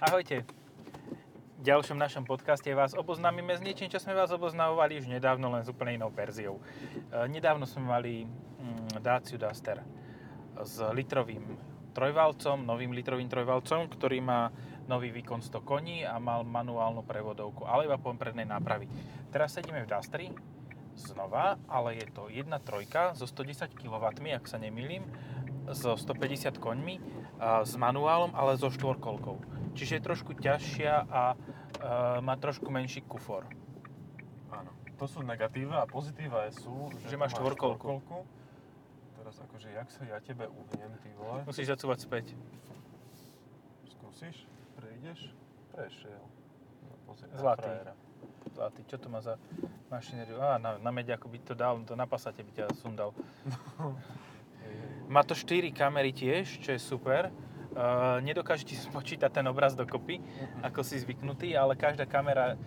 Ahojte. V ďalšom našom podcaste vás oboznámime s niečím, čo sme vás oboznávali už nedávno, len s úplne inou verziou. E, Nedávno sme mali mm, Dacia Duster s litrovým trojvalcom, novým litrovým trojvalcom, ktorý má nový výkon 100 koní a mal manuálnu prevodovku, ale iba po prednej nápravy. Teraz sedíme v Dustri znova, ale je to jedna trojka so 110 kW, ak sa nemýlim, so 150 koňmi, s manuálom, ale so štvorkolkou. Čiže je trošku ťažšia a e, má trošku menší kufor. Áno. To sú negatíva a pozitíva sú, Že tu máš štvorkolku. Teraz akože, jak sa ja tebe uhnem, ty vole. Musíš zacúvať späť. Skúsiš? Prejdeš? Prešiel. No, pozri, Zlatý. frajera. Zlatý, čo to má za mašinériu? Á, na, na mediaku by to dal, to na pasate by ťa sundal. Hej. Má to 4 kamery tiež, čo je super. Uh, nedokáže ti spočítať ten obraz dokopy, ako si zvyknutý, ale každá kamera,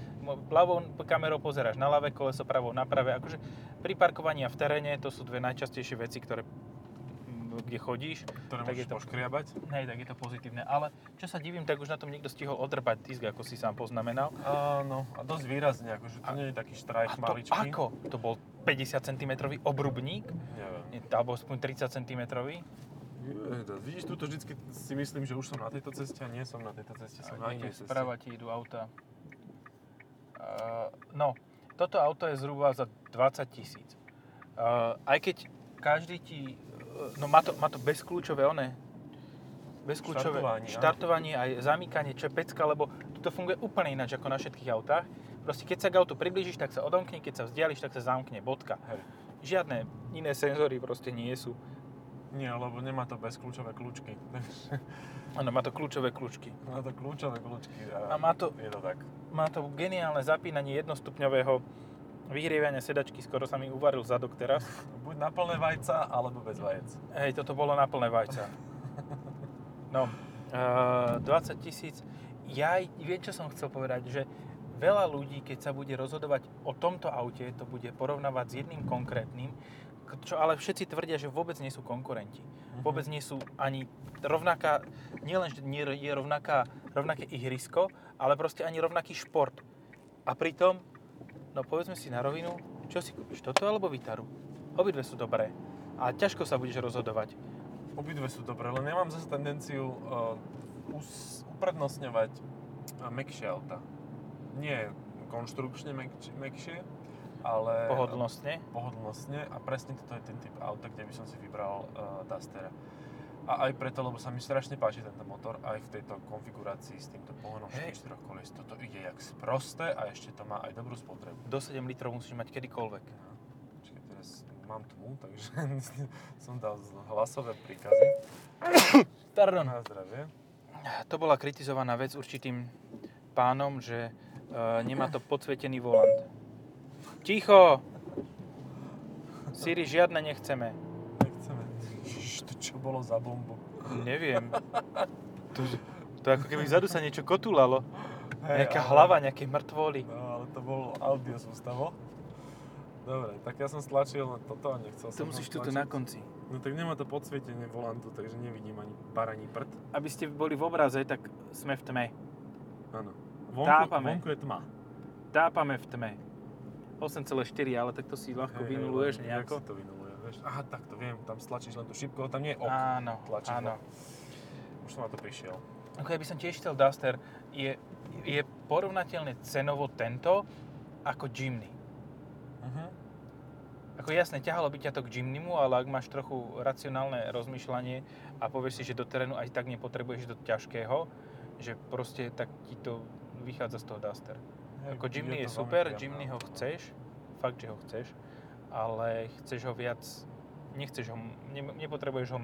ľavou kamerou pozeráš na ľavé koleso, pravou na pravé. Akože pri parkovaní a v teréne to sú dve najčastejšie veci, ktoré, mm, kde chodíš. Ktoré Tak je to- poškriabať. Hej, tak je to pozitívne. Ale čo sa divím, tak už na tom niekto stihol odrbať disk, ako si sám poznamenal. Áno, a dosť výrazne, akože to A- nie je taký A štrajch to maličký. ako? To bol 50 cm obrubník, Neviem. Alebo aspoň 30 cm. Vidíš, tuto vždycky si myslím, že už som na tejto ceste a nie som na tejto ceste, som na inej ceste. Sprava ti idú auta. Uh, no, toto auto je zhruba za 20 tisíc. Uh, aj keď každý ti... uh, No má to, má to bezkľúčové one. Bezkľúčové Štartovanie, štartovanie aj zamykanie, čo je pecka, lebo to funguje úplne ináč ako na všetkých autách. Proste keď sa k autu priblížiš, tak sa odomkne, keď sa vzdiališ, tak sa zamkne, bodka. Hej. Žiadne iné senzory proste nie sú. Nie, lebo nemá to bezkľúčové kľúčky. Áno, má to kľúčové kľúčky. má to kľúčové kľúčky A a, má to- je to tak. Má to geniálne zapínanie jednostupňového vyhrievania sedačky, skoro sa mi uvaril zadok teraz. Buď na plné vajca, alebo bez vajec. Hej, toto bolo na plné vajca. No, uh, 20 tisíc. Ja viem, čo som chcel povedať, že veľa ľudí, keď sa bude rozhodovať o tomto aute, to bude porovnávať s jedným konkrétnym, čo ale všetci tvrdia, že vôbec nie sú konkurenti. Vôbec nie sú ani rovnaká, nielen, že nie je rovnaká, rovnaké ihrisko, ale proste ani rovnaký šport. A pritom, no povedzme si na rovinu, čo si kúpiš, toto alebo Vitaru? Obidve sú dobré. A ťažko sa budeš rozhodovať. Obidve sú dobré, len ja mám zase tendenciu uh, us, uprednostňovať uh, mäkšie auta. Nie konštrukčne mäkč, mäkšie, ale Pohodlnostne. pohodlnostne a presne toto je ten typ auta, kde by som si vybral uh, Dustera. A aj preto, lebo sa mi strašne páči tento motor aj v tejto konfigurácii s týmto pohonom všetkých štyroch kolies. Toto ide jak sprosté a ešte to má aj dobrú spotrebu. Do 7 litrov musíš mať kedykoľvek. Čiže teraz mám tmu, takže som dal hlasové príkazy. Pardon. Na zdravie. To bola kritizovaná vec určitým pánom, že e, nemá to podsvietený volant. Ticho! Siri, žiadne nechceme. Nechceme. Ježiš, to čo bolo za bombu? Neviem. To, to ako keby vzadu sa niečo kotulalo. Nejaká ale- hlava, nejaké mŕtvoly. No, ale to bol audio sústavo. Dobre, tak ja som stlačil na toto a nechcel To som musíš tuto na konci. No tak nemá to podsvietenie volantu, takže nevidím ani baraní prd. Aby ste boli v obraze, tak sme v tme. Áno. Vonku, Tápame. vonku je tma. Tápame v tme. 8,4, ale tak to si ľahko hej, vynuluješ len nejako. Jak si to vynuluje, vieš? Aha, tak to viem, tam stlačíš len tú šipku, tam nie je ok. Áno, tlačidlo. áno. Už som na to prišiel. Ja by som tiež chcel Duster, je, je porovnateľne cenovo tento ako Jimny. Uh-huh. Ako jasne, ťahalo by ťa to k Jimnymu, ale ak máš trochu racionálne rozmýšľanie a povieš si, že do terénu aj tak nepotrebuješ do ťažkého, že proste tak ti to vychádza z toho Duster. Ako Jimny je, super, Jimny ho chceš, fakt, že ho chceš, ale chceš ho viac, nechceš ho, ne, nepotrebuješ ho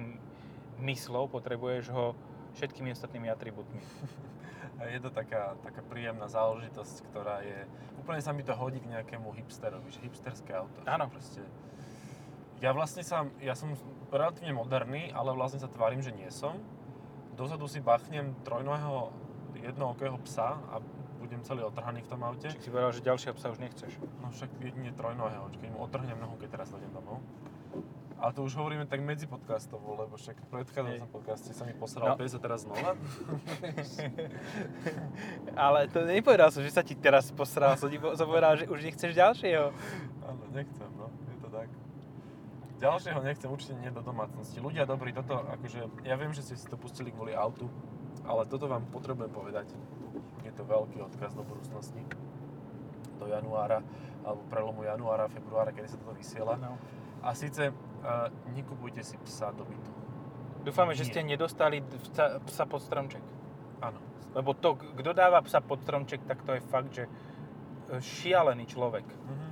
myslou, potrebuješ ho všetkými ostatnými atribútmi. Je to taká, taká príjemná záležitosť, ktorá je... Úplne sa mi to hodí k nejakému hipsterovi, že hipsterské auto. Áno. Proste, ja vlastne sa, ja som relatívne moderný, ale vlastne sa tvárim, že nie som. Dozadu si bachnem trojnohého jednookého psa a budem celý otrhaný v tom aute. Čiže si povedal, že ďalšieho psa už nechceš. No však jedine trojnohého, keď mu otrhnem nohu, keď teraz dojdem domov. Ale to už hovoríme tak medzi podcastovo, lebo však v predchádzajúcom podcaste sa mi posral No. pes a teraz znova. Ale to nepovedal som, že sa ti teraz posral, som ti po- som povedal, že už nechceš ďalšieho. Áno, nechcem, no, je to tak. Ďalšieho nechcem určite nie do domácnosti. Ľudia dobrí, toto akože, ja viem, že ste si to pustili kvôli autu, ale toto vám potrebujem povedať. Je to veľký odkaz do budúcnosti. Do januára, alebo prelomu januára, februára, kedy sa toto vysiela. No. A síce uh, nekupujte si psa do bytu. Dúfame, že Nie. ste nedostali psa, psa pod stromček. Áno. Lebo to, kto dáva psa pod stromček, tak to je fakt, že e, šialený človek. Mhm.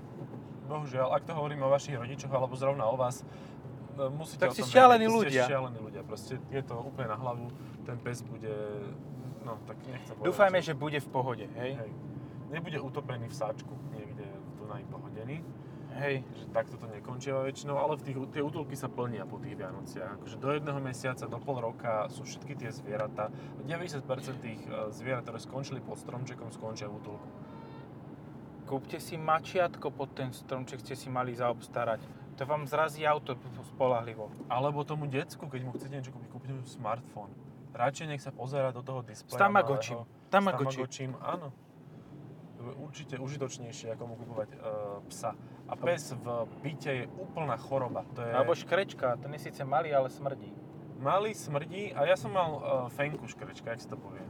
Bohužiaľ, ak to hovoríme o vašich rodičoch alebo zrovna o vás, e, musíte Tak o tom šialení ľudia. Ste šialení ľudia. Proste je to úplne na hlavu. Ten pes bude, no tak nechcem povedať. Dúfajme, že bude v pohode, hej? Hej. Nebude utopený v sáčku niekde v Dunaji pohodený. Hej. Že takto to nekončíva väčšinou, ale v tých, tie útulky sa plnia po tých Vianociach. Akože do jedného mesiaca, do pol roka sú všetky tie zvieratá. 90% tých e, zvierat, ktoré skončili pod stromčekom, skončia v útulku. Kúpte si mačiatko pod ten stromček, ste si mali zaobstarať. To vám zrazí auto spolahlivo. Alebo tomu decku, keď mu chcete niečo kúpiť, kúpite mu smartfón. Radšej nech sa pozera do toho S displeja. Tamagotchim. malého. Tamagotchi. S Tamagotchim, áno. Určite užitočnejšie, ako mu kupovať e, psa. A pes v byte je úplná choroba. To je Alebo škrečka, ten je síce malý, ale smrdí. malý, smrdí a ja som mal e, fenku škrečka, jak sa to povie.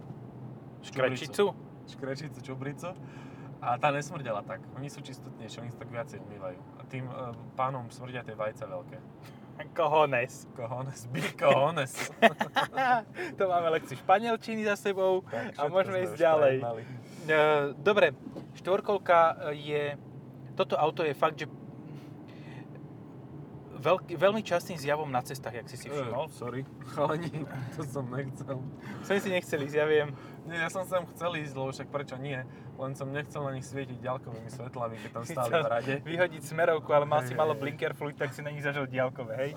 Škrečicu? Škrečicu, čubricu. A tá nesmrdela tak. Oni sú čistotnejšie, oni sa tak viacej umývajú. A tým e, pánom smrdia tie vajca veľké. Cojones. Cojones, big cojones. to máme lekciu španielčiny za sebou. Tak, A môžeme ísť ďalej. E, Dobre, štvorkolka je... Toto auto je fakt, že veľký, veľmi častým zjavom na cestách, jak si si všimol. Eh, sorry, chalani, to som nechcel. Som si nechcel ísť, ja viem. Nie, ja som sem chcel ísť, lebo však prečo nie? Len som nechcel na nich svietiť ďalkovými svetlami, keď tam stáli v rade. vyhodiť smerovku, ale mal Hej, si malo hej. blinker fluid, tak si na nich zažil diaľkové, hej?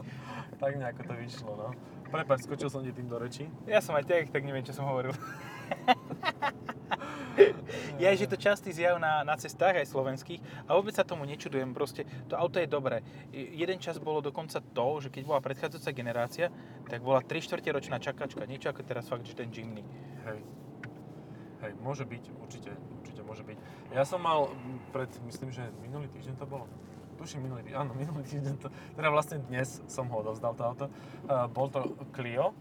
Tak nejako to vyšlo, no. Prepač, skočil som ti tým do reči. Ja som aj tak, tak neviem, čo som hovoril. je, že to častý zjav na, na cestách aj slovenských a vôbec sa tomu nečudujem, proste to auto je dobré. Jeden čas bolo dokonca to, že keď bola predchádzajúca generácia, tak bola 3 čtvrte ročná čakačka, niečo ako teraz fakt, že ten Jimny. Hej. Hej, môže byť, určite, určite môže byť. Ja som mal pred, myslím, že minulý týždeň to bolo. Tuším minulý týždeň, áno, minulý týždeň to, teda vlastne dnes som ho odovzdal to auto. Uh, bol to Clio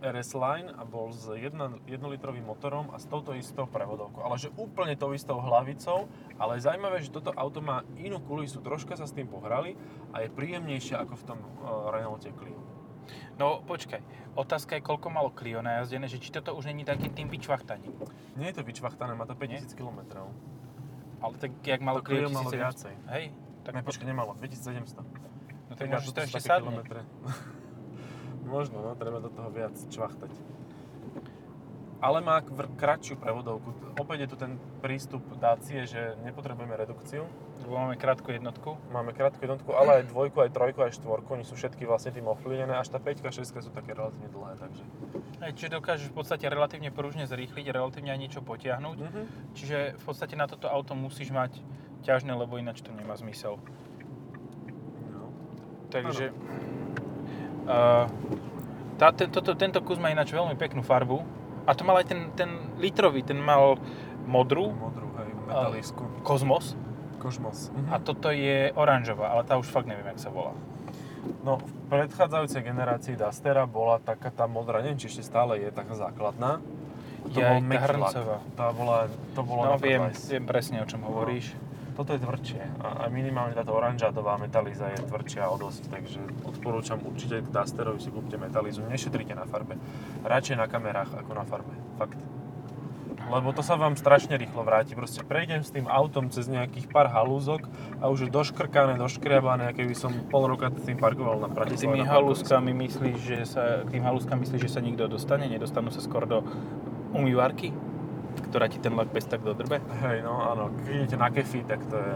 RS Line a bol s 1 litrovým motorom a s touto istou prevodovkou. Ale že úplne tou istou hlavicou, ale zaujímavé, že toto auto má inú kulisu, troška sa s tým pohrali a je príjemnejšie ako v tom uh, Renaulte Clio. No počkaj, otázka je, koľko malo Clio najazdené, že či toto už není takým tým vyčvachtaním. Nie je to vyčvachtané, má to 5000 km. Ale tak jak malo To Clio Clio malo 1700. viacej. Hej, tak Ne, počkaj, nemalo, 2700. no tak a to ešte sadne. Možno, no, treba do toho viac čvachtať. Ale má kratšiu prevodovku. Opäť je tu ten prístup Dacie, že nepotrebujeme redukciu. Lebo máme krátku jednotku. Máme krátku jednotku, ale aj dvojku, aj trojku, aj štvorku. Oni sú všetky vlastne tým ovplyvnené. Až tá 5 6 sú také relatívne dlhé, takže... Hej, Čiže dokážeš v podstate relatívne pružne zrýchliť, relatívne aj niečo potiahnuť. Mhm. Čiže v podstate na toto auto musíš mať ťažné, lebo ináč to nemá zmysel. No. Takže... Uh, tá, ten, toto, tento kus má ináč veľmi peknú farbu. A to mal aj ten, ten litrový, ten mal modrú, Modrú, hej, metalísku. Kozmos. Kožmos. A toto je oranžová, ale tá už fakt neviem, jak sa volá. No, v predchádzajúcej generácii Dustera bola taká tá modrá, neviem, či ešte stále je taká základná. To Je bol tá hrncová. Tá bola, to bolo No viem, viem presne, o čom hovoríš. Toto je tvrdšie. A, a minimálne táto oranžádová metalíza je tvrdšia o dosť, takže odporúčam určite Dusterovi si kúpte metalízu. Nešetrite na farbe. Radšej na kamerách ako na farbe. Fakt. Lebo to sa vám strašne rýchlo vráti. Proste prejdem s tým autom cez nejakých pár halúzok a už je doškrkané, doškriabané, keby som pol roka s tým parkoval na Bratislave. Tými halúskami myslíš, že sa, tým halúskam myslíš, že sa nikto dostane? Nedostanú sa skôr do umývarky, ktorá ti ten lak bez tak dodrbe? Hej, no áno. Keď idete na kefy, tak to je...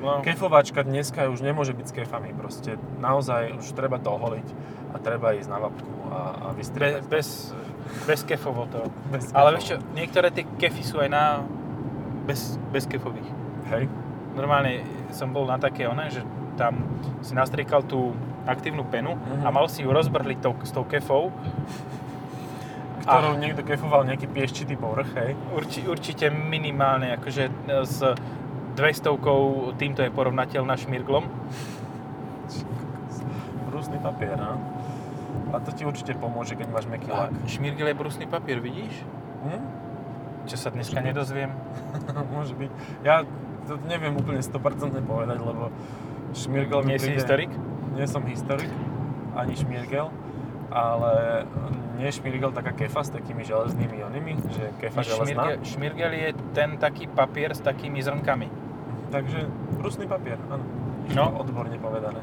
No, Kefovačka dneska už nemôže byť s kefami. Proste naozaj už treba to oholiť a treba ísť na vapku a, a vystriedať. bez, bez kefov to. Bez Ale kefov. vieš čo, niektoré tie kefy sú aj na bez, bez kefových. Hej. Normálne som bol na také one, že tam si nastriekal tú aktívnu penu Mhm. a mal si ju rozbrhliť tou, s tou kefou. Ktorou niekto kefoval nejaký pieščitý povrch, hej. Urči, určite minimálne, akože e, s 200 týmto je porovnateľná šmirglom. Brusný papier, no. A to ti určite pomôže, keď máš meký A lak. šmirgel je brusný papier, vidíš? Hm? Čo sa dneska nedozviem. Môže byť. Ja to neviem úplne 100% povedať, lebo šmirgel mi Nie si príde- historik? Nie som historik, ani šmirgel, ale nie je šmirgel taká kefa s takými železnými onými, že kefa železná. Šmirgel, šmirgel je ten taký papier s takými zrnkami. Takže brusný papier, áno. No. Odborne povedané.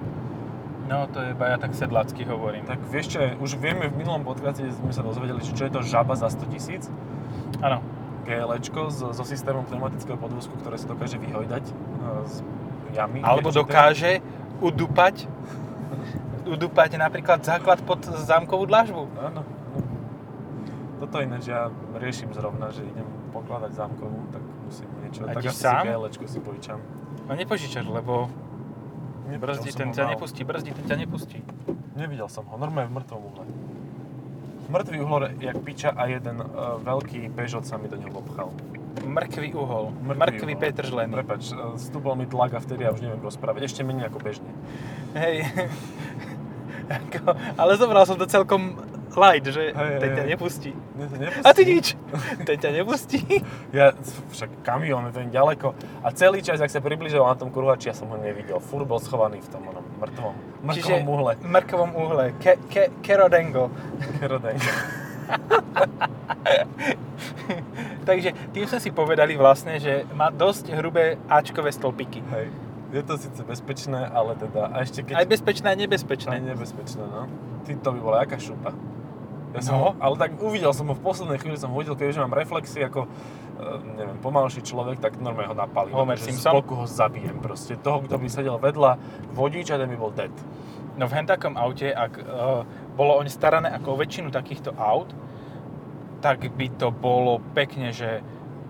No, to je iba ja tak sedlácky hovorím. Tak vieš čo, už vieme v minulom podcaste sme sa dozvedeli, že čo je to žaba za 100 tisíc. Áno. GLčko so, so systémom pneumatického podvozku, ktoré sa dokáže vyhojdať e, z jamy. Alebo dokáže udupať, udupať napríklad základ pod zámkovú dlažbu. Áno. Toto ináč ja riešim zrovna, že idem pokladať zámkovú, tak musím niečo. A tak asi sám? si si požičam. No nepožičaš, lebo brzdí ten ťa mal. nepustí, brzdí ten ťa nepustí. Nevidel som ho, normálne v mŕtvom uhle. Mŕtvý uhlor jak piča a jeden uh, veľký Peugeot sa mi do neho obchal. Mrkvý uhol, mrkvý uhol. Petržlený. Prepač, uh, stúpol mi tlak a vtedy ja už neviem rozprávať, ešte menej ako bežne. Hej. Ale zobral som to celkom light, že Hej, ten ťa nepustí. To nepustí. A ty nič. Ten ťa nepustí. Ja, však kamión, ten ďaleko. A celý čas, ak sa približoval na tom kruhači, ja som ho nevidel. Furt bol schovaný v tom onom mŕtvom, mŕtvom uhle. Mrkovom uhle. Ke, ke, kerodengo. Kerodeň. Takže tým sme si povedali vlastne, že má dosť hrubé Ačkové stĺpiky. Hej. Je to síce bezpečné, ale teda, a ešte keď... Aj bezpečné, aj nebezpečné. Aj nebezpečné, no. Ty to by bola jaká šupa. Ja som No. ho, ale tak uvidel som ho v poslednej chvíli, som ho uvidel, keďže mám reflexy ako, e, neviem, pomalší človek, tak normálne ho napalím. Homer Simpson? Z boku ho zabijem proste. Toho, kto by sedel vedľa vodiča, ten by bol dead. No v hentakom aute, ak uh, bolo oň starané ako o väčšinu takýchto aut, tak by to bolo pekne, že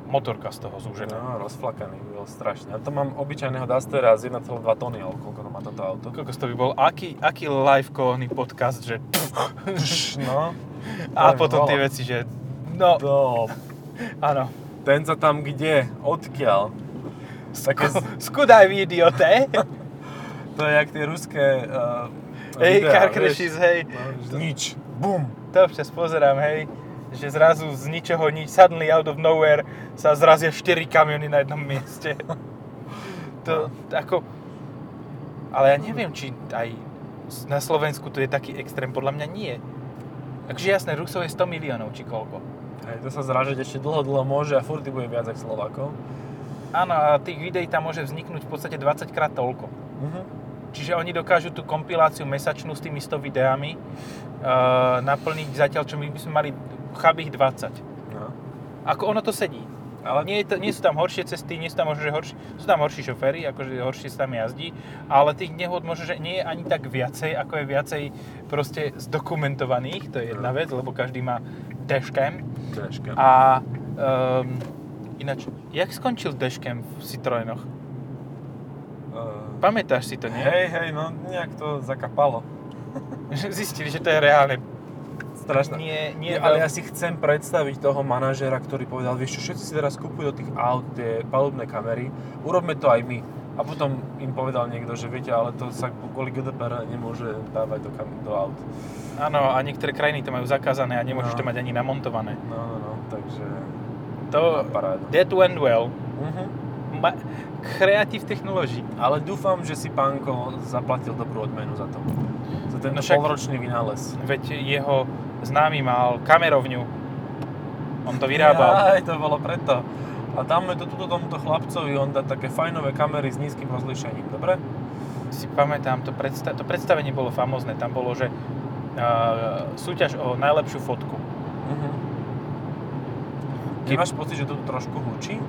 motorka z toho zúžená. No, rozflakaný bol strašne. A to mám obyčajného Dustera z 1,2 tony, alebo koľko má toto auto. Koľko to by bol, aký, aký live-kohný podcast, že No. a potom tie veci, že no, To, áno. ten sa tam kde? Odkiaľ? Také, Skudaj idiote. to je jak tie ruské uh, Hej, videá, car crashes, hej. No, nič. Bum. To občas pozerám, hej, že zrazu z ničoho nič, suddenly out of nowhere sa zrazia 4 kamiony na jednom mieste. To, ako... Ale ja neviem, či aj na Slovensku to je taký extrém, podľa mňa nie. Takže jasné, Rusov je 100 miliónov, či koľko. Hej, to sa zrážať ešte dlho, dlho môže a furt bude viac ako Slovákov. Áno, a tých videí tam môže vzniknúť v podstate 20 krát toľko. Mhm. Čiže oni dokážu tú kompiláciu mesačnú s tými 100 videami uh, naplniť zatiaľ, čo my by sme mali chabých 20. No. Ako ono to sedí. Ale Nie, je to, nie sú tam horšie cesty, nie sú tam možno, že horší, sú tam horší šoféry, akože horšie sa tam jazdí, ale tých nehod možno, že nie je ani tak viacej, ako je viacej proste zdokumentovaných, to je jedna vec, lebo každý má dashcam. ťažké. A um, ináč, jak skončil dashcam v Citroenoch? Uh, Pamätáš si to, nie? hej, hej, no nejak to zakapalo. Zistili, že to je reálne. Strašné. Nie, nie, Nie, ale ja si chcem predstaviť toho manažéra, ktorý povedal, vieš čo, všetci si teraz kupujú do tých aut tie palubné kamery, urobme to aj my. A potom im povedal niekto, že viete, ale to sa kvôli GDPR nemôže dávať do, kam- do aut. Áno, a niektoré krajiny to majú zakázané a nemôžeš No. to mať ani namontované. No, no, no, takže To, that went well. Mhm. Ma, creative technology. Ale dúfam, že si pánko zaplatil dobrú odmenu za to. Za tento No však- polročný vynález. Veď jeho známy mal kamerovňu. On to vyrábal. Aj, to bolo preto. A dáme to tuto tomuto chlapcovi, on dá také fajnové kamery s nízkym rozlíšením, dobre? Si pamätám, to, predsta- to predstavenie bolo famózne. Tam bolo, že uh, súťaž o najlepšiu fotku. Mhm. Nemáš pocit, že to tu trošku hučí?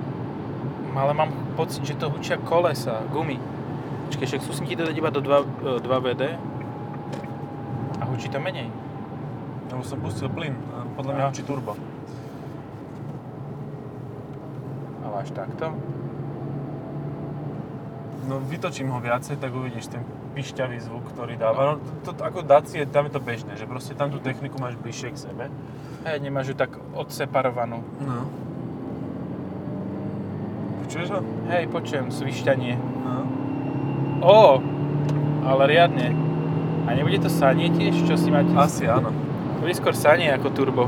Ale mám pocit, že to hučia kolesa, gumy. Počkej, však skúsim ti to dať iba do 2, 2VD. A hučí to menej. Lebo som pustil plyn, podľa mňa Aha. hučí turbo. Ale až takto. No vytočím ho viacej, tak uvidíš ten pišťavý zvuk, ktorý dáva. No, to, to, ako Dacia, tam je to bežné, že proste tam tú techniku máš bližšie k sebe. Hej, nemáš ju tak odseparovanú. No. Počuješ ho? Hej, počujem svišťanie. No. Ó, ale riadne. A nebude to sanie tiež, čo si máte? Asi áno. Bude skôr sanie ako turbo.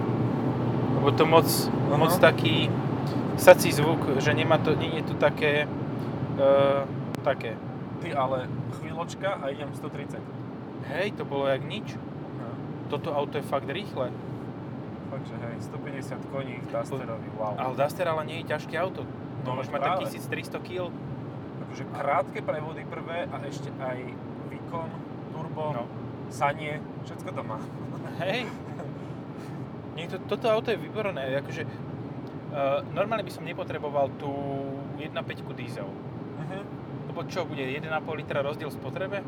Lebo to moc, Aha. moc taký sací zvuk, že nemá to, nie je tu také, uh, také. Ty ale chvíľočka a idem 130. Hej, to bolo jak nič. No. Toto auto je fakt rýchle. Fakt, že hej, 150 koní Dusterovi, wow. Ale Duster ale nie je ťažké auto. To No, už má práve. tak 1300 kg. Akože krátke prevody prvé a ešte aj výkon, turbo, No. sanie, všetko to má. Hej. Niekto, toto auto je výborné. Akože, uh, normálne by som nepotreboval tú 1.5 diesel. Mhm. Lebo čo bude, 1,5 litra rozdiel spotrebe? E,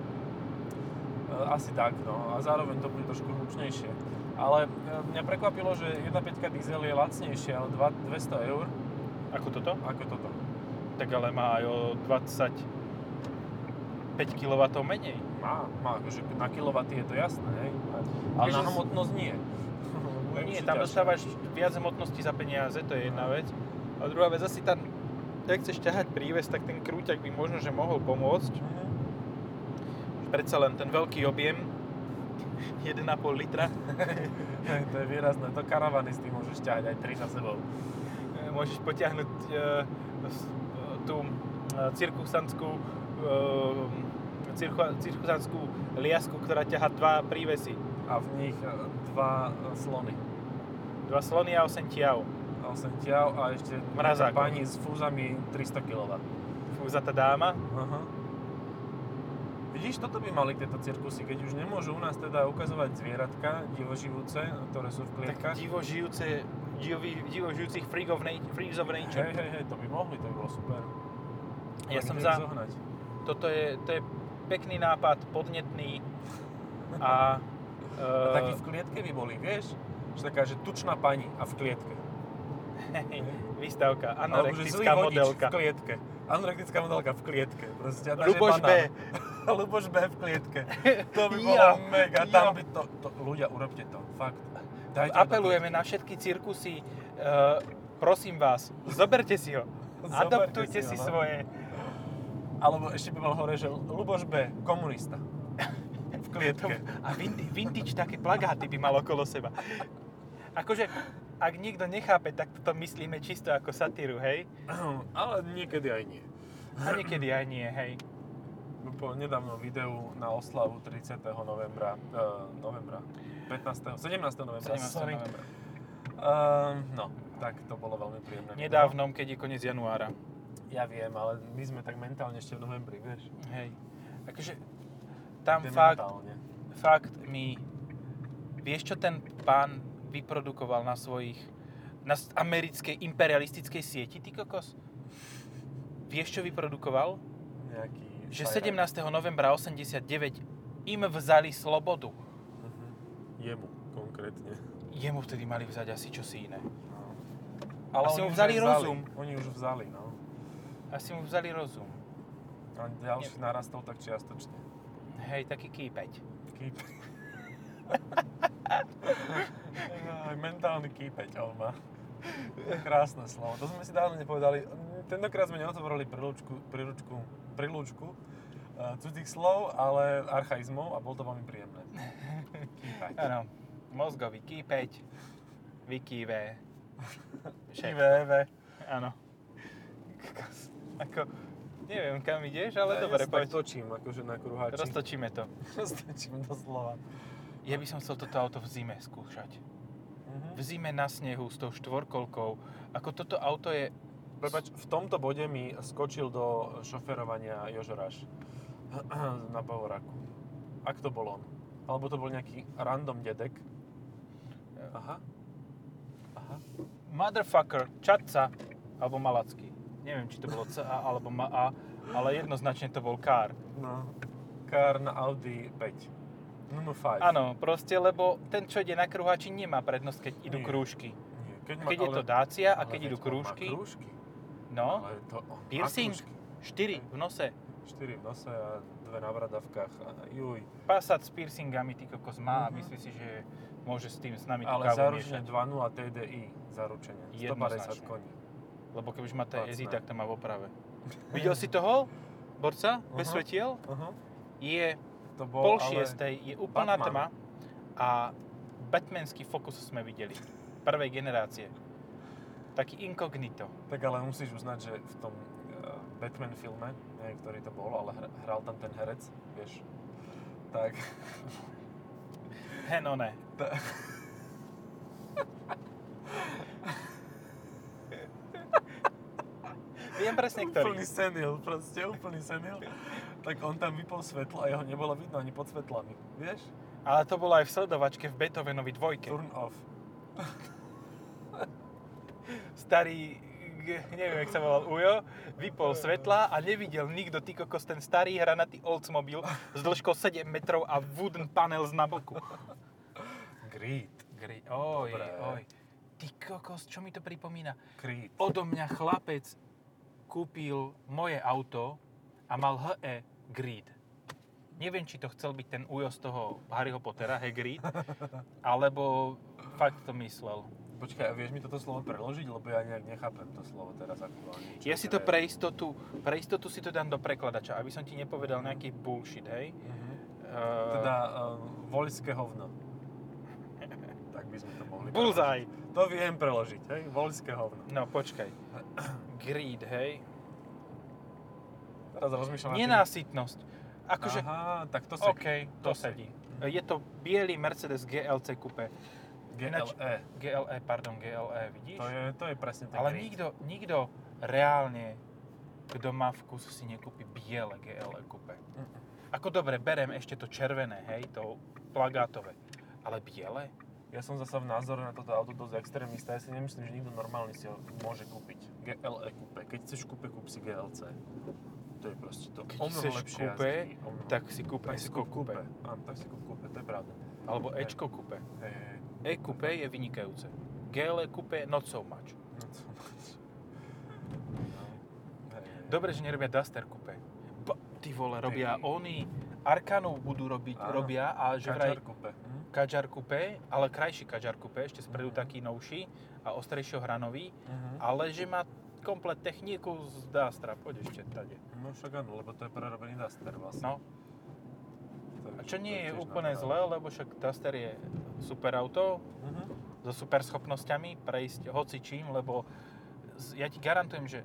Asi tak, no. A zároveň to bude trošku hlučnejšie. Ale e, mňa prekvapilo, že 1.5 diesel je lacnejšia o dva- 200 eur Ako toto? ako toto. Tak ale má aj o 25 kW menej. Má, má, akože na kilowaty je to jasné, hej. Ale na hmotnosť nie. No nie, tam dostávaš viac hmotnosti za peniaze, to je jedna vec. A druhá vec, asi tam, ak chceš ťahať príves, tak ten krúťak by možno, že mohol pomôcť. Mhm. Predsa len ten veľký objem, 1,5 litra, to je výrazné. To karavany s tým môžeš ťahať aj 3 za sebou. e, môžeš potiahnuť e, tú cirkusantskú e, cirku, cirkusantskú liasku, ktorá ťaha dva prívesy. A v nich e, dva e, slony. Dva slony a 8 tiav. A 8 ťav a ešte Mrazák. pani s fúzami 300 kW. Fúzatá dáma. Aha. Vidíš, toto by mali tieto cirkusy, keď už nemôžu u nás teda ukazovať zvieratka divoživúce, ktoré sú v Tak klietkach. divo žijúce, divo, divo žijúcich freak of nature, freaks of nature. Hej, hej, hej, to by mohli, to by bolo super. Ja Len som za, Zohnať. toto je, to je pekný nápad, podnetný a... Uh, takí v klietke by boli, vieš? Že taká, že tučná pani a v klietke. výstavka, že zlý anorektická modelka. v klietke. Anorektická modelka v klietke. Proste, Luboš B. Luboš B v klietke. To by bolo mega. Tam by to, to, ľudia, urobte to. Fakt. Dajte Apelujeme na všetky cirkusy, uh, prosím vás, zoberte si ho. Zoberte Adoptujte si si, ho, no. svoje. Alebo ešte by mal hore, že Luboš B, komunista. Klietke. A vintage, vintage také plagáty by mal okolo seba. Akože, ak niekto nechápe, tak to myslíme čisto ako satíru, hej? Ale niekedy aj nie. A niekedy aj nie, hej. Po nedávnom videu na oslavu 30. novembra, uh, novembra, 15. 17. novembra, 17. sorry. novembra. Uh, no, tak to bolo veľmi príjemné. video. Nedávnom, keď je koniec januára. Ja viem, ale my sme tak mentálne ešte v novembri, vieš. Hej. Akože, tam fakt, fakt mi... Vieš, čo ten pán vyprodukoval na svojich... Na americkej imperialistickej sieti, ty kokos? Vieš, čo vyprodukoval? Nejaký... Že fajrak. 17. novembra 89 im vzali slobodu. Mhm. Jemu konkrétne. Jemu vtedy mali vzať asi čosi iné. Ale Asi mu vzali aj rozum. Oni už vzali, no. Asi mu vzali rozum. A ďalší narastol tak čiastočne. Hej, taký kýpeť. Kýp. Aj mentálny kýpeť on má. Krásne slovo. To sme si dávno nepovedali. Tentokrát sme neotvorili príručku, príručku, príručku uh, cudzích slov, ale archaizmov a bolo to veľmi príjemné. Kýpať. Áno, mozgový kýpeť, vykýve. Kýve, Áno. Ako, neviem kam ideš, ale ja dobre, poď. točím, akože na kruháči. Roztočíme to. Roztočím doslova. Ja by som chcel toto auto v zime skúšať. Mhm. V zime na snehu s tou štvorkolkou. Ako toto auto je... Prepač, v tomto bode mi skočil do šoferovania Jožoráš na Bavoraku. Ak to bol on. Alebo to bol nejaký random dedek. Aha. Aha. Motherfucker, Čatca, alebo Malacký. Neviem, či to bolo C A alebo ma A, ale jednoznačne to bol Car. No. Kár na Audi 5. No, no 5. Áno, proste, lebo ten, čo ide na kruháči, nemá prednosť, keď idú Nie. krúžky. Nie, keď, Keď je to Dacia a keď idú krúžky. krúžky, no, Ale to, piercing, krúžky. 4 v nose. 4 v nose a dve na bradavkách. Juj. Passat s piercingami, ty kokos má a Mhm. myslí si, že môže s tým s nami Ale miešať. 2.0 TDI. Zaručene. 150 Jednoznačne. koní. Lebo keď už má TSI, Lacné. tak to má v oprave. Videl si toho? Borca? Bez Aha. svetiel? Aha. Je To bol pol šiestej, je úplná Batman. tma a Batmanský Focus sme videli. Prvej generácie. Taký inkognito. Tak ale musíš uznať, že v tom uh, Batman filme, neviem, ktorý to bol, ale hr- hral tam ten herec, vieš, tak... Hen one. ta- Viem presne, úplný ktorý. senil, proste úplný senil. Tak on tam vypol svetlo a jeho nebolo vidno ani pod svetlami, vieš? Ale to bolo aj v sledovačke v Beethovenovi dvojke. Turn off. Starý, neviem, jak sa volal Ujo, vypol svetla a nevidel nikto, ty kokos, ten starý hranatý Oldsmobile s dĺžkou 7 metrov a wooden panel z na boku. Creed. Gri, oj, Dobre. oj. Ty kokos, čo mi to pripomína? Creed. Odo mňa chlapec kúpil moje auto a mal HE Grid. Neviem, či to chcel byť ten Ujo z toho Harryho Pottera, Hagrid, alebo fakt to myslel. Počkaj, a vieš mi toto slovo preložiť, lebo ja nejak nechápem to slovo teraz aktuálne. Ja si to je? pre istotu, pre istotu si to dám do prekladača, aby som ti nepovedal nejaký bullshit, hej? Mhm. Uh, Teda uh, voľské hovno. tak by sme to mohli preložiť. To viem preložiť, hej? Voľské hovno. No, počkaj. Greed, hej? Teraz rozmýšľam Nenásytnosť. Akože, Aha, tak to OK, sedí. to sedí. Je to biely Mercedes GLC Coupe. Ináč- GLE. GLE, pardon, GLE, vidíš? To je, to je presne ten Ale Creed. nikto, nikto reálne, kto má vkus, si nekúpi biele GLE Coupe. Ako dobre, berem ešte to červené, hej, to plagátové. Ale biele? Ja som zasa v názore na toto auto dosť extrémista. Ja si nemyslím, že nikto normálny si ho môže kúpiť. GLE kúpe. Keď chceš kúpe, kúp si GLC. To je proste to. Keď o mnoho chceš lepšie kúpe, jazdí, tak si kúp tak si S-ko kúp Coupe. Áno, tak si kúp kúpe, to je pravda. Alebo Hej. Ečko. Hej, hej. E-Coupe je vynikajúce. GLE Coupe not so much. No, co máš? No, hej, hej. Dobre, že nerobia Duster Coupe. Ba, ty vole, robia oni Arkanov budú robiť, Áno. robia a že vraj Kadžar kúpe. Hm? Kadžar Coupe, ale krajší Kadžar Coupe, ešte spredu Mhm. taký novší a ostrejšieho hranový, Mhm. ale že má komplet techniku z Dustra, poď ešte tade. No však áno, lebo to je prerobený Duster vlastne. No, Takže a čo nie je úplne zlé, lebo však Duster je super auto Mhm. so super schopnosťami prejsť hoci čím, lebo ja ti garantujem, že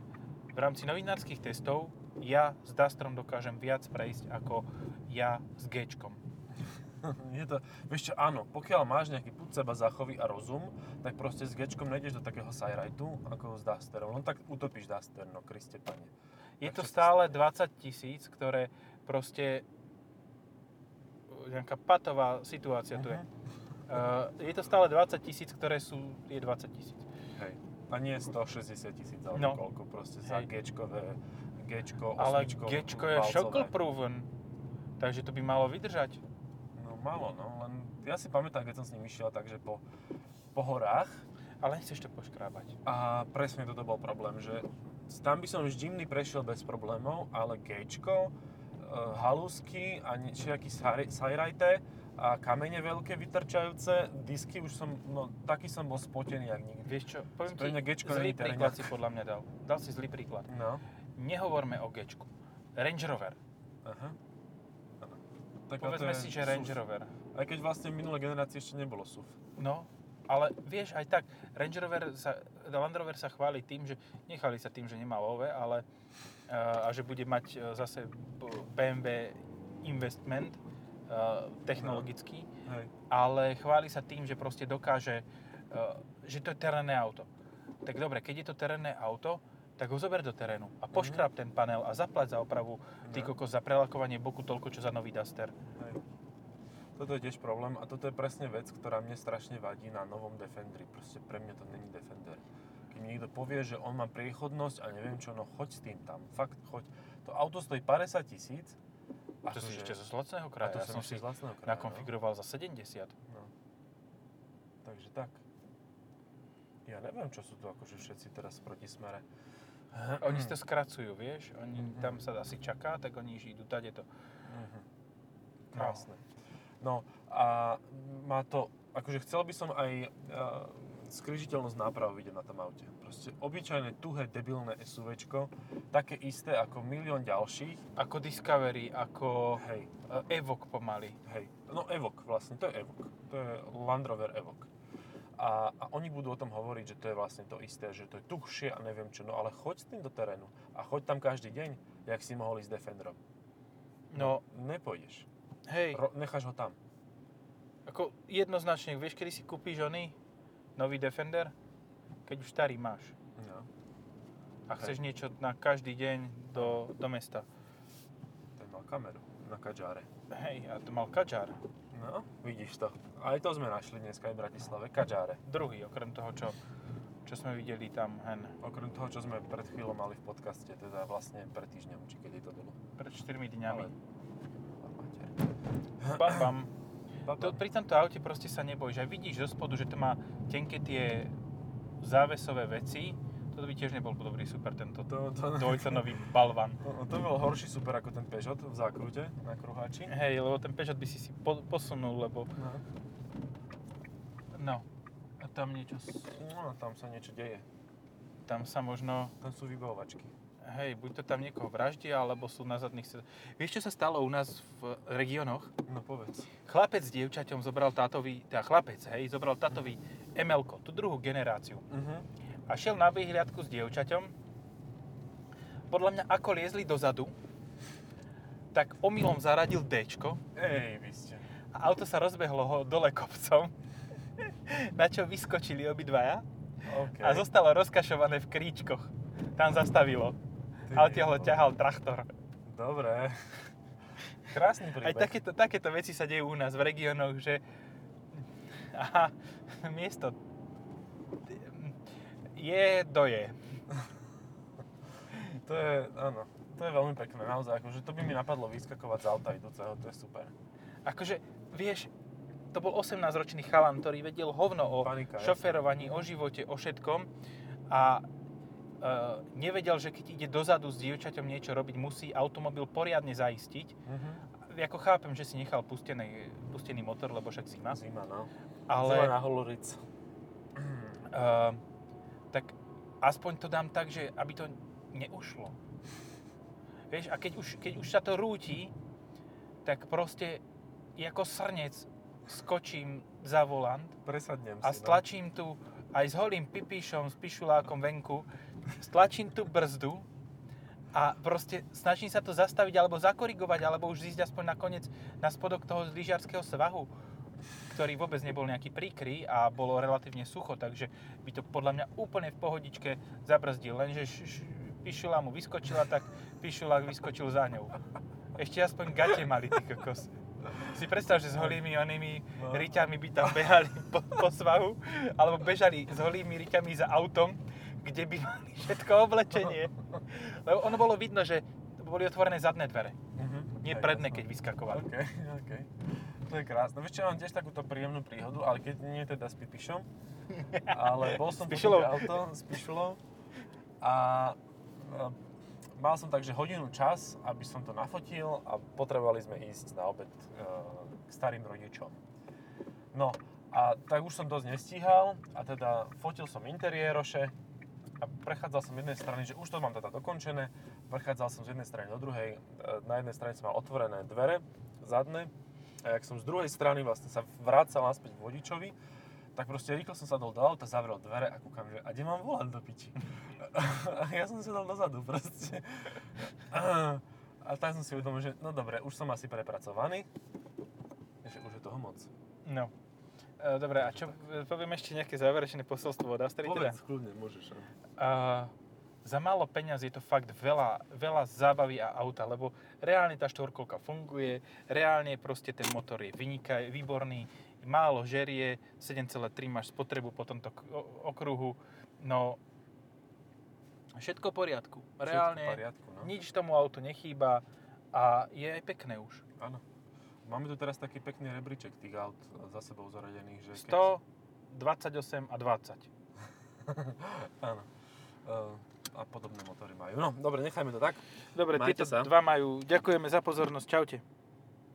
v rámci novinárskych testov ja s Dustrom dokážem viac prejsť ako ja s Gčkom. Je to, vieš čo, áno, pokiaľ máš nejaký púd seba zachovy a rozum, tak proste s Gčkom nejdeš do takého sajrajtu ako s Dusterom. No tak utopíš Duster, no Kriste pane. Je Tak to stále 20 tisíc, ktoré proste nejaká patová situácia tu je. Uh, je to stále 20 tisíc, ktoré sú, je 20 tisíc. Hej. A nie 160 tisíc alebo No. koľko proste za Hej. Gčkové, Gčko, Ale Gčko je shockle proven, takže to by malo vydržať. No malo, no, len ja si pamätám, keď som s ním išiel, takže po, po horách Ale nechceš to poškrábať. a presne toto bol problém, že tam by som vždy prešiel bez problémov, ale Gčko, e, halúsky a nejaký sajrajte a kamene veľké vytrčajúce, disky už som, no taký som bol spotený jak nikdy. Vieš čo, poviem mňa ti, zlý príklad si podľa mňa dal. Dal si zlý príklad. No, Nehovorme o Gčku. Range Rover. aha. Tak Povedzme si, že SUV. Range Rover. Aj keď vlastne v minulej generácii ešte nebolo SUV. No, ale vieš, aj tak, Range Rover sa, Land Rover sa chváli tým, že nechali sa tým, že nemá OV, ale uh, a že bude mať uh, zase b- BMW investment technologický, Hej. ale chváli sa tým, že proste dokáže, že to je terénne auto. Tak dobre, keď je to terénne auto, tak ho zober do terénu a poškráp ten panel a zaplať za opravu, ty No. kokos, za prelakovanie boku toľko, čo za nový Duster. Hej. Toto je tiež problém a toto je presne vec, ktorá mne strašne vadí na novom Defenderi. Proste pre mňa to není Defender. Keď mi niekto povie, že on má priechodnosť a neviem čo, no choď s tým tam. Fakt, choď. To auto stojí 50 tisíc. A to si ešte zo zlacného kraja. to ja som si kraja, nakonfiguroval za 70. No. no. Takže tak. Ja neviem, čo sú tu akože všetci teraz proti smere. Oni si to skracujú, vieš? Oni, tam sa asi čaká, tak oni idú tade to. Mhm. Krásne. No a má to, akože chcel by som aj uh, skryžiteľnosť náprav vidieť na tom aute. Proste obyčajné, tuhé, debilné SUVčko, také isté ako milión ďalších. Ako Discovery, ako Hej, eh, Evoque pomaly. hej. No Evoque vlastne, to je Evoque. To je Land Rover Evoque. A, a oni budú o tom hovoriť, že to je vlastne to isté, že to je tuhšie a neviem čo. No ale choď s tým do terénu a choď tam každý deň, jak si mohol ísť s Defenderom. No, Nepôjdeš. hej, Ro- necháš ho tam. ako jednoznačne, vieš, kedy si kúpiš oný nový Defender? Keď už starý máš. No. A chceš niečo na každý deň do, do mesta. Ten mal kameru na kadžáre. Hej, a to mal Kadžar. No, vidíš to. Aj to sme našli dneska aj v Bratislave. Kadžáre. Druhý, okrem toho, čo, čo sme videli tam hen Okrem toho, čo sme pred chvíľou mali v podcaste, teda vlastne pred týždňom, či kedy to bolo. pred 4 dňami. Ale-. Bam, bam. To, pri tomto aute proste sa nebojíš. Aj vidíš zo spodu, že to má tenké tie závesové veci. Toto by tiež nebol dobrý super, tento To, to, dvojtonový balvan. to, to bol horší super ako ten Peugeot v zákrute na kruháči. Hej, lebo ten Peugeot by si si po, posunul, lebo No. no, a tam niečo, no, tam sa niečo deje. tam sa možno, Tam sú vybavovačky. hej, buď to tam niekoho vraždia, alebo sú na zadných sed... Vieš, čo sa stalo u nás v regiónoch? No povedz. Chlapec s dievčaťom zobral tátový, teda chlapec, hej, zobral tátový ml tú druhú generáciu. Uh-huh. A šiel na vyhliadku s dievčaťom. Podľa mňa, ako liezli dozadu, tak omylom zaradil D Ej, vy ste. a auto sa rozbehlo ho dole kopcom, na čo vyskočili obidvaja Okay. a zostalo rozkašované v kríčkoch. Tam zastavilo. Ty ho ťahal traktor. Dobre. Krásny príbeh. Aj takéto, takéto veci sa dejú u nás v regiónoch, že aha, miesto je, doje. To je, áno, to je veľmi pekné, naozaj, akože to by mi napadlo vyskakovať z auta idúceho, to je super. Akože, vieš, to bol 18-ročný chalan, ktorý vedel hovno o Panika, jasne. šoferovaní, o živote, o všetkom a e, nevedel, že keď ide dozadu s dievčaťom niečo robiť, musí automobil poriadne zaistiť. Uh-huh. Ako chápem, že si nechal pustený, pustený motor, lebo však zima, Zima, no. ale Zelená holoric. e, aspoň to dám tak, že aby to neušlo. Vieš, a keď už, keď už sa to rúti, tak proste ako srnec skočím za volant Presadnem a si, no. stlačím tu aj s holým pipíšom, s pišulákom venku, stlačím tú brzdu a proste snažím sa to zastaviť alebo zakorigovať, alebo už zísť aspoň nakoniec na spodok toho lyžiarského svahu, ktorý vôbec nebol nejaký príkry a bolo relatívne sucho, takže by to podľa mňa úplne v pohodičke zabrzdil, lenže š, š, pišula mu vyskočila, tak pišulák vyskočil za ňou. Ešte aspoň gate mali, ty kokos. Si predstav, že s holými onými No. riťami by tam behali po, po svahu, alebo bežali s holými riťami za autom, kde by mali všetko oblečenie. Lebo ono bolo vidno, že boli otvorené zadné dvere, Uh-huh. nie predné, keď vyskakovali. OK, OK. To je krásne. Vieš čo, ja mám tiež takúto príjemnú príhodu, ale keď nie teda s pipišom, ale bol som S auto s pišulou a e, mal som takže hodinu čas, aby som to nafotil a potrebovali sme ísť na obed e, k starým rodičom. No a tak už som dosť nestíhal a teda fotil som interiéroše a prechádzal som z jednej strany, že už to mám teda dokončené, prechádzal som z jednej strany do druhej, e, na jednej strane som mal otvorené dvere zadné a jak som z druhej strany vlastne sa vracal naspäť k vodičovi, tak proste rýchlo som sadol do auta, zavrel dvere a kúkam, že a kde mám volant do piči? A ja som sedel dozadu proste. A, tak som si uvedomil, že no dobre, už som asi prepracovaný, že už je toho moc. No. E, Dobre, a čo, poviem ešte nejaké záverečné posolstvo od Astrid teda? Povedz, kľudne, môžeš. A za málo peňazí je to fakt veľa, veľa zábavy a auta, lebo reálne tá štvorkolka funguje, reálne proste ten motor je vynikaj, výborný, málo žerie, 7,3 máš spotrebu po tomto okruhu, no všetko v poriadku. Reálne Všetko poriadku, no. nič tomu autu nechýba a je aj pekné už. Áno. Máme tu teraz taký pekný rebríček tých aut za sebou zaradených, že 100, 28 a 20. Áno. Uh, a podobné motory majú. No, dobre, nechajme to tak. Dobre, Majte tieto sa. dva majú. Ďakujeme za pozornosť. Čaute.